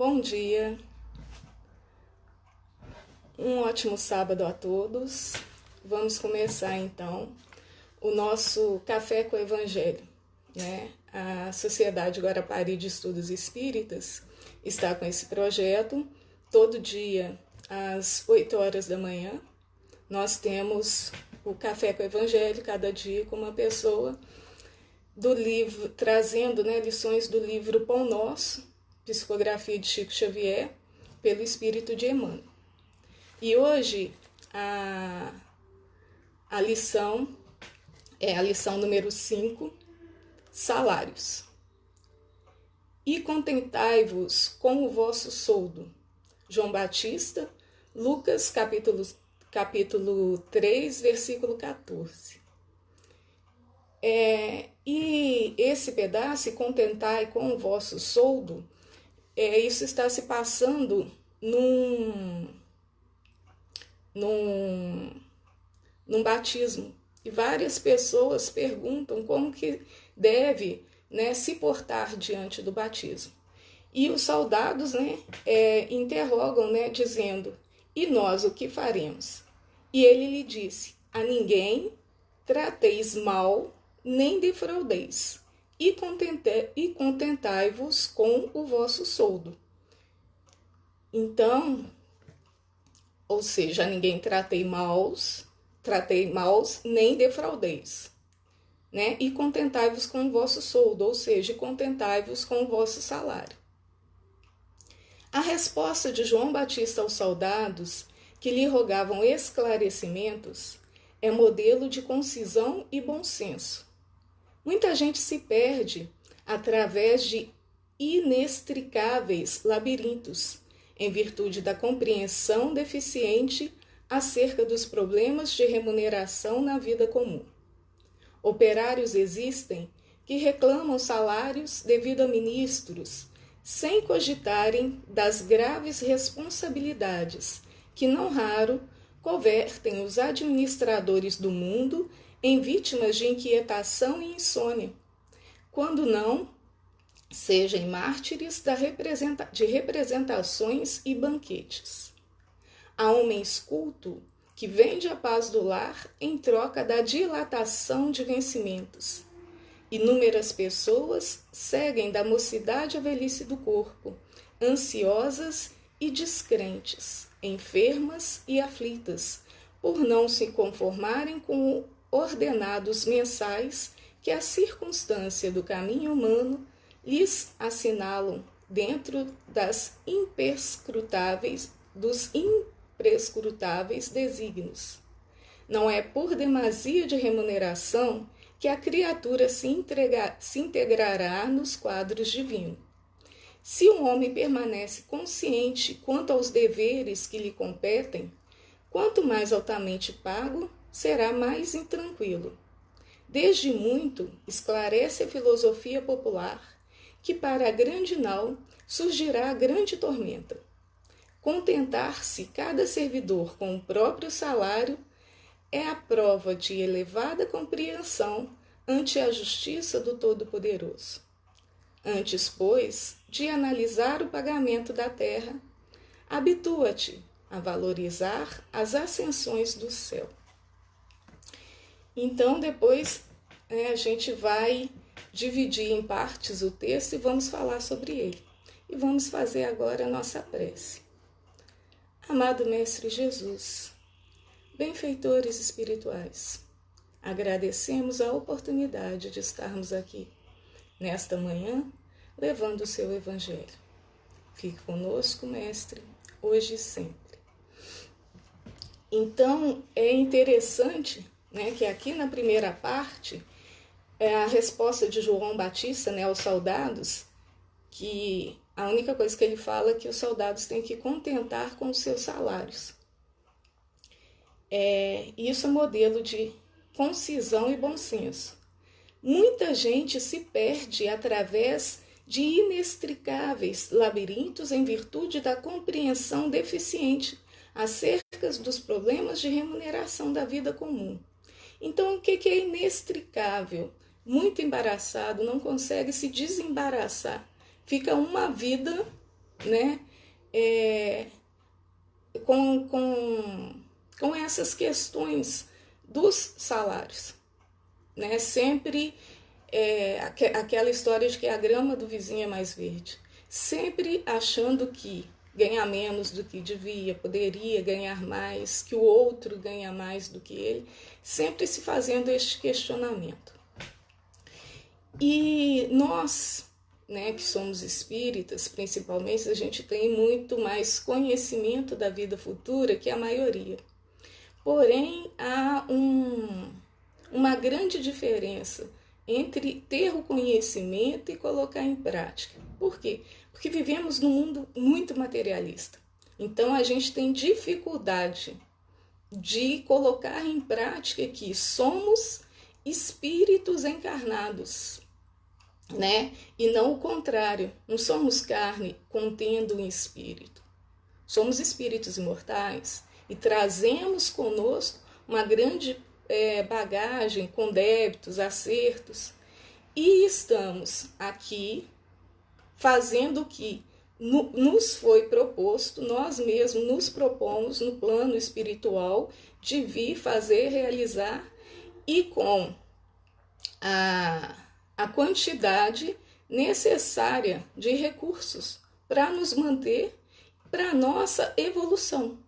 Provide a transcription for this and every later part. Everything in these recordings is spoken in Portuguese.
Bom dia, um ótimo sábado a todos. Vamos começar então o nosso Café com o Evangelho. Né? A Sociedade Guarapari de Estudos Espíritas está com esse projeto. Todo dia, às 8 horas da manhã, nós temos o Café com o Evangelho, cada dia com uma pessoa do livro, trazendo né, lições do livro Pão Nosso, psicografia de Chico Xavier, pelo Espírito de Emmanuel. E hoje a, a lição é a lição número 5, salários. E contentai-vos com o vosso soldo. João Batista, Lucas capítulo, capítulo 3, versículo 14. É, e esse pedaço, contentai com o vosso soldo, é, isso está se passando num, num, num batismo. E várias pessoas perguntam como que deve né, se portar diante do batismo. E os soldados né, é, interrogam, né, dizendo: E nós o que faremos? E ele lhe disse: A ninguém trateis mal, nem defraudeis, e, e contentai-vos com o vosso soldo. Então, ou seja, ninguém tratei maus, tratei maus, nem defraudeis. Né? E contentai-vos com o vosso soldo, ou seja, contentai-vos com o vosso salário. A resposta de João Batista aos soldados, que lhe rogavam esclarecimentos, é modelo de concisão e bom senso. Muita gente se perde através de inextricáveis labirintos em virtude da compreensão deficiente acerca dos problemas de remuneração na vida comum. Operários existem que reclamam salários devido a ministros, sem cogitarem das graves responsabilidades que, não raro, convertem os administradores do mundo em vítimas de inquietação e insônia. Quando não, sejam mártires de representações e banquetes. Há homens culto que vende a paz do lar em troca da dilatação de vencimentos. Inúmeras pessoas seguem da mocidade à velhice do corpo, ansiosas e descrentes, enfermas e aflitas, por não se conformarem com ordenados mensais que a circunstância do caminho humano lhes assinalam dentro das imprescrutáveis dos imprescrutáveis desígnios. Não é por demasia de remuneração que a criatura se, entregar, se integrará nos quadros divinos. Se um homem permanece consciente quanto aos deveres que lhe competem, quanto mais altamente pago, será mais intranquilo. Desde muito esclarece a filosofia popular que para a grande nau surgirá a grande tormenta. Contentar-se cada servidor com o próprio salário é a prova de elevada compreensão ante a justiça do Todo-Poderoso. Antes, pois, de analisar o pagamento da terra, habitua-te a valorizar as ascensões do céu. Então, depois, é, a gente vai dividir em partes o texto e vamos falar sobre ele. E vamos fazer agora a nossa prece. Amado Mestre Jesus, benfeitores espirituais, agradecemos a oportunidade de estarmos aqui nesta manhã levando o seu Evangelho. Fique conosco, Mestre, hoje e sempre. Então, é interessante né, que aqui na primeira parte é a resposta de João Batista né, aos soldados, que a única coisa que ele fala é que os soldados têm que contentar com os seus salários. É, isso é modelo de concisão e bom senso. Muita gente se perde através de inextricáveis labirintos em virtude da compreensão deficiente acerca dos problemas de remuneração da vida comum. Então, o que é inextricável? Muito embaraçado, não consegue se desembaraçar. Fica uma vida né, é, com, com, com essas questões dos salários. Né? Sempre é, aquela história de que a grama do vizinho é mais verde. Sempre achando que ganhar menos do que devia, poderia ganhar mais, que o outro ganha mais do que ele, sempre se fazendo este questionamento. E nós, né, que somos espíritas, principalmente, a gente tem muito mais conhecimento da vida futura que a maioria. Porém, há um, uma grande diferença entre ter o conhecimento e colocar em prática. Por quê? Porque vivemos num mundo muito materialista. Então a gente tem dificuldade de colocar em prática que somos espíritos encarnados, né? E não o contrário, não somos carne contendo um espírito. Somos espíritos imortais e trazemos conosco uma grande é, bagagem com débitos, acertos, e estamos aqui fazendo o que no, nos foi proposto, nós mesmos nos propomos no plano espiritual de vir fazer, realizar e com a, a quantidade necessária de recursos para nos manter para nossa evolução.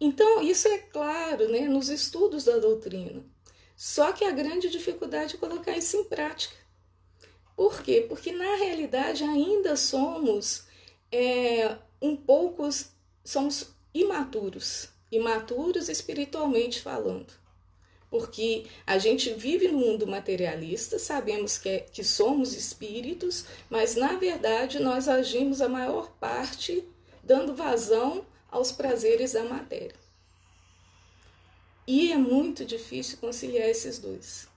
Então, isso é claro né, nos estudos da doutrina. Só que a grande dificuldade é colocar isso em prática. Por quê? Porque na realidade ainda somos é, um pouco, somos imaturos, imaturos espiritualmente falando. Porque a gente vive no mundo materialista, sabemos que, é, que somos espíritos, mas na verdade nós agimos a maior parte dando vazão aos prazeres da matéria. E é muito difícil conciliar esses dois.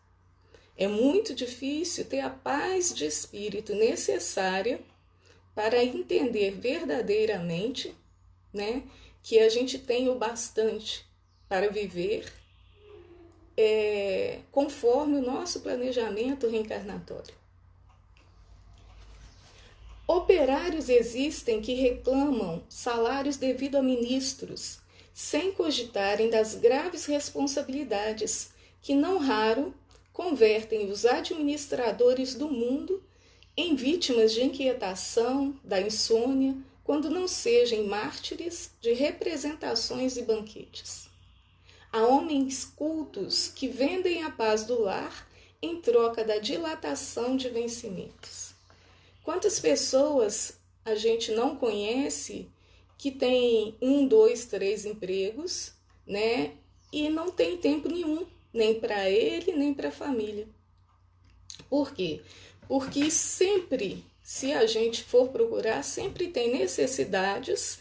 É muito difícil ter a paz de espírito necessária para entender verdadeiramente, né, que a gente tem o bastante para viver é, conforme o nosso planejamento reencarnatório. Operários existem que reclamam salários devido a ministros, sem cogitarem das graves responsabilidades que, não raro, convertem os administradores do mundo em vítimas de inquietação, da insônia, quando não sejam mártires de representações e banquetes. Há homens cultos que vendem a paz do lar em troca da dilatação de vencimentos. Quantas pessoas a gente não conhece que tem um, dois, três empregos, né? E não tem tempo nenhum, nem para ele, nem para a família. Por quê? Porque sempre, se a gente for procurar, sempre tem necessidades,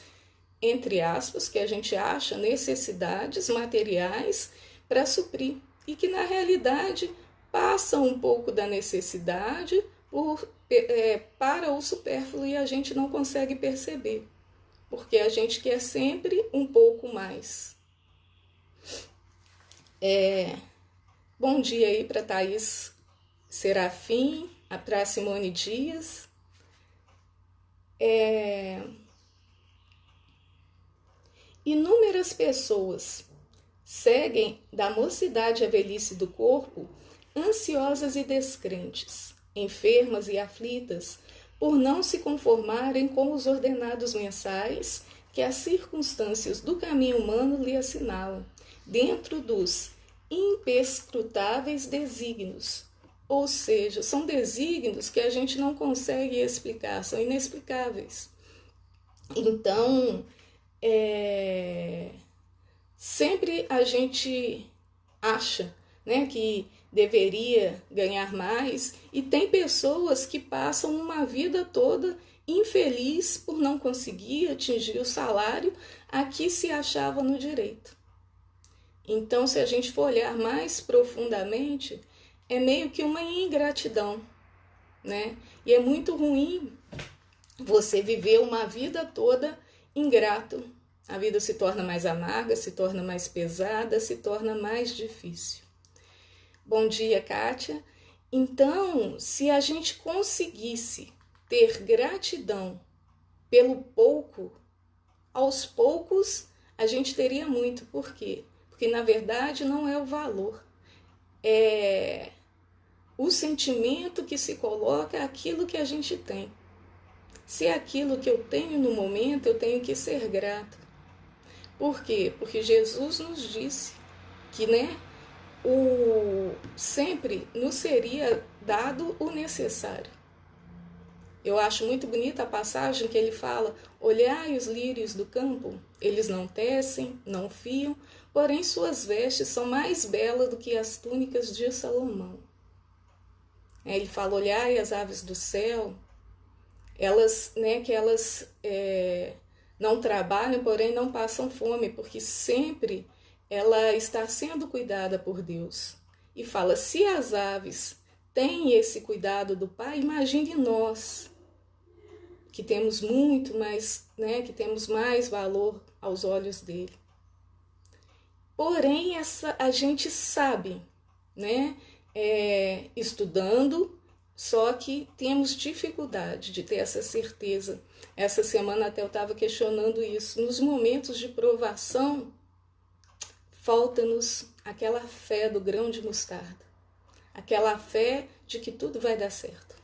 entre aspas, que a gente acha necessidades materiais para suprir e que na realidade passam um pouco da necessidade por é, para o supérfluo e a gente não consegue perceber, porque a gente quer sempre um pouco mais. É, bom dia aí para Thaís Serafim, para Simone Dias. É, inúmeras pessoas seguem da mocidade à velhice do corpo ansiosas e descrentes enfermas e aflitas, por não se conformarem com os ordenados mensais que as circunstâncias do caminho humano lhe assinalam, dentro dos imperscrutáveis desígnios. Ou seja, são desígnios que a gente não consegue explicar, são inexplicáveis. Então, é, sempre a gente acha né, que deveria ganhar mais, e tem pessoas que passam uma vida toda infeliz por não conseguir atingir o salário a que se achava no direito. Então, se a gente for olhar mais profundamente, é meio que uma ingratidão, né? E é muito ruim você viver uma vida toda ingrato. A vida se torna mais amarga, se torna mais pesada, se torna mais difícil. Bom dia, Kátia. Então, se a gente conseguisse ter gratidão pelo pouco, aos poucos a gente teria muito. Por quê? Porque na verdade não é o valor, é o sentimento que se coloca é aquilo que a gente tem. Se é aquilo que eu tenho no momento, eu tenho que ser grato. Por quê? Porque Jesus nos disse que, né, o sempre nos seria dado o necessário. Eu acho muito bonita a passagem que ele fala: Olhai os lírios do campo, eles não tecem, não fiam, porém suas vestes são mais belas do que as túnicas de Salomão. Ele fala: Olhai as aves do céu, elas, né, que elas é, não trabalham, porém não passam fome, porque sempre ela está sendo cuidada por Deus. E fala: se as aves têm esse cuidado do Pai, imagine nós que temos muito mais, né, que temos mais valor aos olhos dele. Porém, essa a gente sabe, né, é, estudando, só que temos dificuldade de ter essa certeza. Essa semana até eu estava questionando isso. Nos momentos de provação, falta-nos aquela fé do grão de mostarda, aquela fé de que tudo vai dar certo.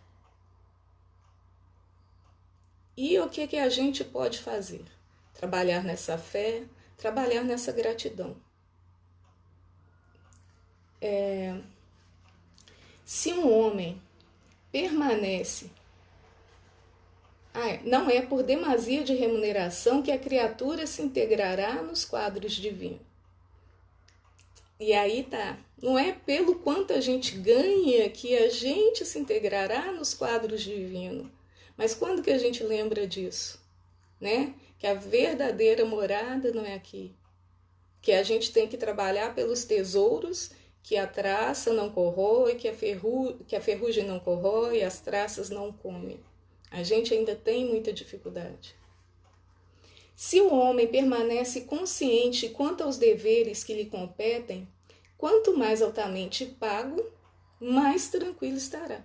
E o que, que a gente pode fazer? Trabalhar nessa fé, trabalhar nessa gratidão. É, se um homem permanece, ah, não é por demasia de remuneração que a criatura se integrará nos quadros divinos. E aí tá, não é pelo quanto a gente ganha que a gente se integrará nos quadros divinos mas quando que a gente lembra disso? Né? Que a verdadeira morada não é aqui. Que a gente tem que trabalhar pelos tesouros que a traça não corrói, que a, ferru que a ferrugem não corrói, as traças não comem. A gente ainda tem muita dificuldade. Se o homem permanece consciente quanto aos deveres que lhe competem, quanto mais altamente pago, mais tranquilo estará.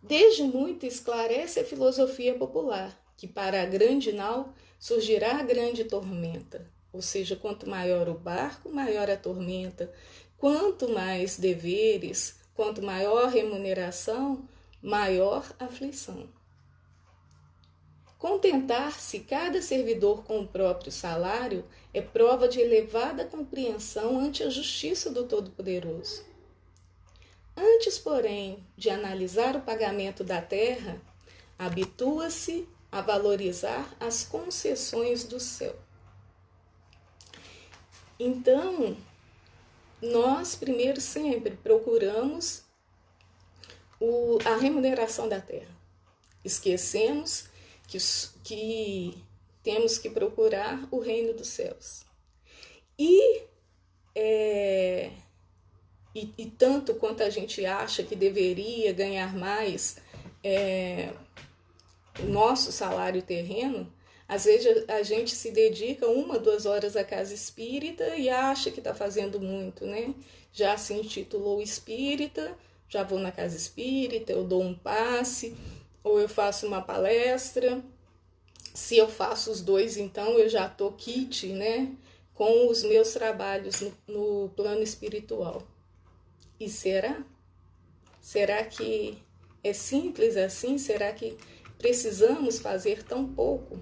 Desde muito esclarece a filosofia popular que para a grande nau surgirá a grande tormenta. Ou seja, quanto maior o barco, maior a tormenta. Quanto mais deveres, quanto maior remuneração, maior aflição. Contentar-se cada servidor com o próprio salário é prova de elevada compreensão ante a justiça do Todo-Poderoso. Antes, porém, de analisar o pagamento da terra, habitua-se a valorizar as concessões do céu. Então, nós primeiro sempre procuramos o, a remuneração da terra. Esquecemos que, que temos que procurar o reino dos céus. E é, e, e tanto quanto a gente acha que deveria ganhar mais é, o nosso salário terreno, às vezes a gente se dedica uma, duas horas à casa espírita e acha que está fazendo muito, né? Já se intitulou espírita, já vou na casa espírita, eu dou um passe, ou eu faço uma palestra. Se eu faço os dois, então eu já tô kit, né? Com os meus trabalhos no, no plano espiritual. E será? Será que é simples assim? Será que precisamos fazer tão pouco?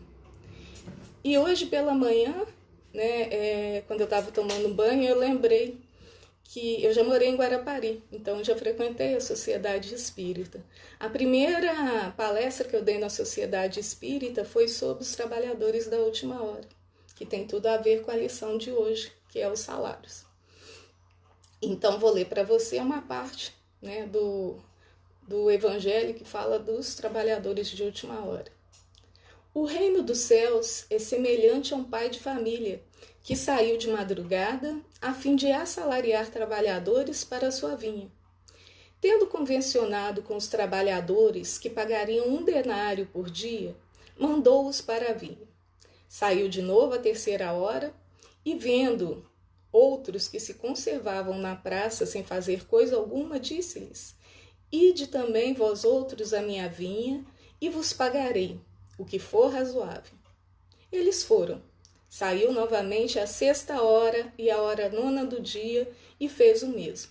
E hoje pela manhã, né, é, quando eu estava tomando banho, eu lembrei que eu já morei em Guarapari, então já frequentei a Sociedade Espírita. A primeira palestra que eu dei na Sociedade Espírita foi sobre os trabalhadores da última hora, que tem tudo a ver com a lição de hoje, que é os salários. Então, vou ler para você uma parte né, do, do Evangelho que fala dos trabalhadores de última hora. O reino dos céus é semelhante a um pai de família que saiu de madrugada a fim de assalariar trabalhadores para sua vinha. Tendo convencionado com os trabalhadores que pagariam um denário por dia, mandou-os para a vinha. Saiu de novo à terceira hora e, vendo Outros que se conservavam na praça sem fazer coisa alguma, disse-lhes: Ide também vós outros à minha vinha, e vos pagarei o que for razoável. Eles foram. Saiu novamente à sexta hora e à hora nona do dia e fez o mesmo.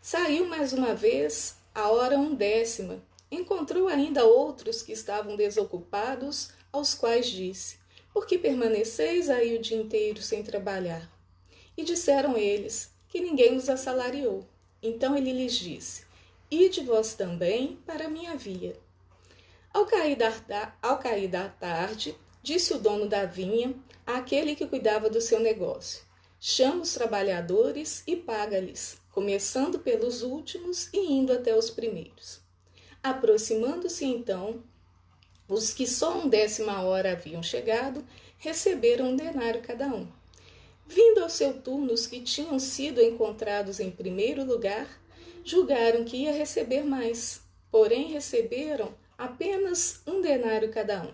Saiu mais uma vez à hora undécima. Encontrou ainda outros que estavam desocupados, aos quais disse: Por que permaneceis aí o dia inteiro sem trabalhar? E disseram eles que ninguém nos assalariou. Então ele lhes disse: Ide vós também para minha via. Ao cair, da, ao cair da tarde, disse o dono da vinha àquele que cuidava do seu negócio: Chama os trabalhadores e paga-lhes, começando pelos últimos e indo até os primeiros. Aproximando-se então, os que só um décima hora haviam chegado receberam um denário cada um. Vindo ao seu turno, os que tinham sido encontrados em primeiro lugar julgaram que ia receber mais, porém receberam apenas um denário cada um.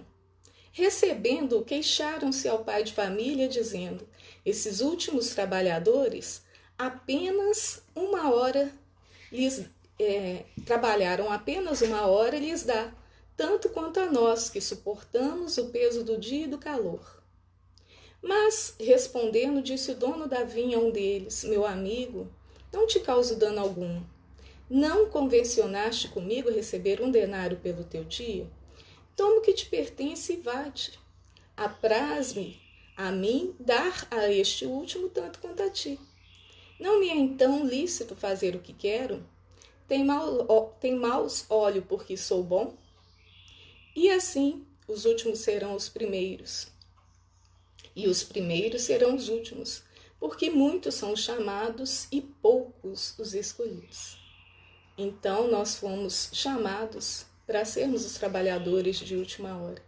Recebendo, queixaram-se ao pai de família, dizendo: Esses últimos trabalhadores apenas uma hora lhes é, trabalharam apenas uma hora lhes dá, tanto quanto a nós que suportamos o peso do dia e do calor. Mas, respondendo, disse o dono da vinha a um deles: Meu amigo, não te causo dano algum. Não convencionaste comigo receber um denário pelo teu dia? Toma o que te pertence e vá-te. Apraz-me a mim dar a este último tanto quanto a ti. Não me é então lícito fazer o que quero? Tem, mal, tem maus olho porque sou bom? E assim os últimos serão os primeiros, e os primeiros serão os últimos, porque muitos são chamados e poucos os escolhidos. Então nós fomos chamados para sermos os trabalhadores de última hora.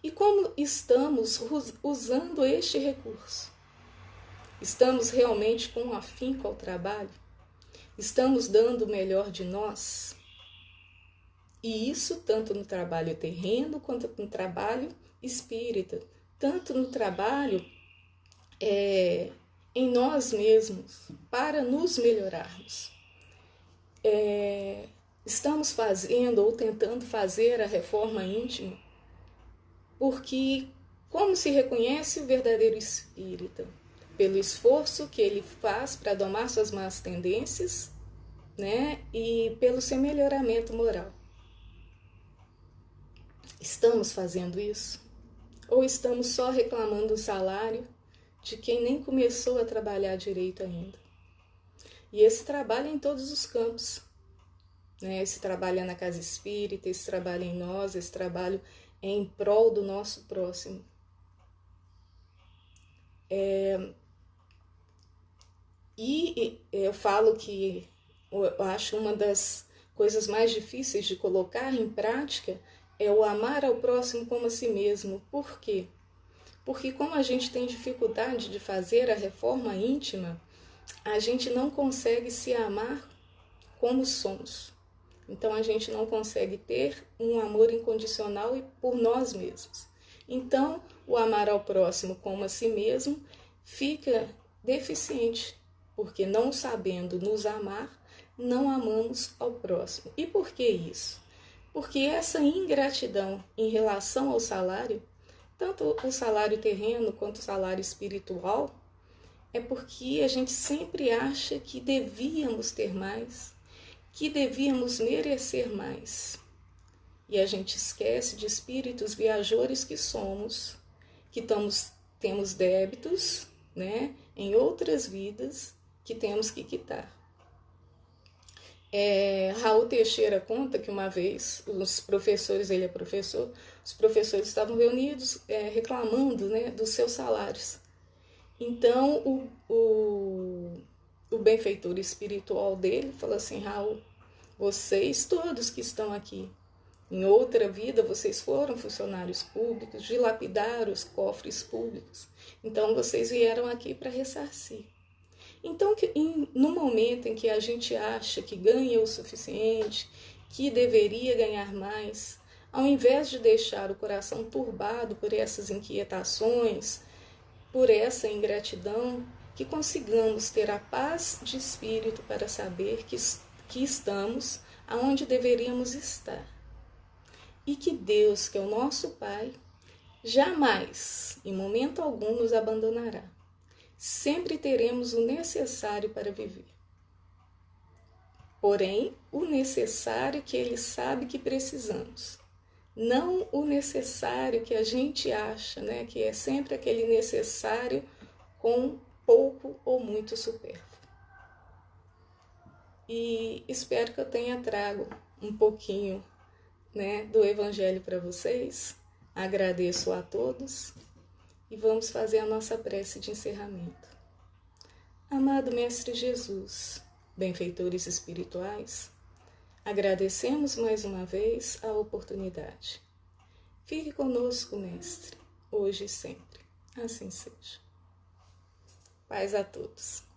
E como estamos usando este recurso? Estamos realmente com afinco ao trabalho? Estamos dando o melhor de nós? E isso tanto no trabalho terreno quanto no trabalho espírita, tanto no trabalho é, em nós mesmos, para nos melhorarmos é, estamos fazendo ou tentando fazer a reforma íntima, porque como se reconhece o verdadeiro espírita? Pelo esforço que ele faz para domar suas más tendências, né? E pelo seu melhoramento moral. Estamos fazendo isso? Ou estamos só reclamando o salário de quem nem começou a trabalhar direito ainda? E esse trabalho é em todos os campos. Né? Esse trabalho é na casa espírita, esse trabalho é em nós, esse trabalho é em prol do nosso próximo. É, e eu falo que eu acho uma das coisas mais difíceis de colocar em prática é o amar ao próximo como a si mesmo. Por quê? Porque como a gente tem dificuldade de fazer a reforma íntima, a gente não consegue se amar como somos. Então a gente não consegue ter um amor incondicional por nós mesmos. Então, o amar ao próximo como a si mesmo fica deficiente, porque não sabendo nos amar, não amamos ao próximo. E por que isso? Porque essa ingratidão em relação ao salário, tanto o salário terreno quanto o salário espiritual, é porque a gente sempre acha que devíamos ter mais, que devíamos merecer mais. E a gente esquece de espíritos viajores que somos, que estamos, temos débitos né, em outras vidas que temos que quitar. É, Raul Teixeira conta que uma vez os professores, ele é professor, os professores estavam reunidos é, reclamando né, dos seus salários. Então, o, o, o benfeitor espiritual dele falou assim: Raul, vocês todos que estão aqui, em outra vida vocês foram funcionários públicos, dilapidaram os cofres públicos. Então, vocês vieram aqui para ressarcir. Então, que, em, no momento em que a gente acha que ganha o suficiente, que deveria ganhar mais, ao invés de deixar o coração turbado por essas inquietações, por essa ingratidão, que consigamos ter a paz de espírito para saber que, que estamos aonde deveríamos estar. e que Deus, que é o nosso Pai, jamais, em momento algum, nos abandonará. Sempre teremos o necessário para viver. Porém, o necessário que Ele sabe que precisamos. Não o necessário que a gente acha, né? Que é sempre aquele necessário com pouco ou muito supérfluo. E espero que eu tenha trago um pouquinho né, do Evangelho para vocês. Agradeço a todos e vamos fazer a nossa prece de encerramento. Amado Mestre Jesus, benfeitores espirituais, agradecemos mais uma vez a oportunidade. Fique conosco, Mestre, hoje e sempre. Assim seja. Paz a todos.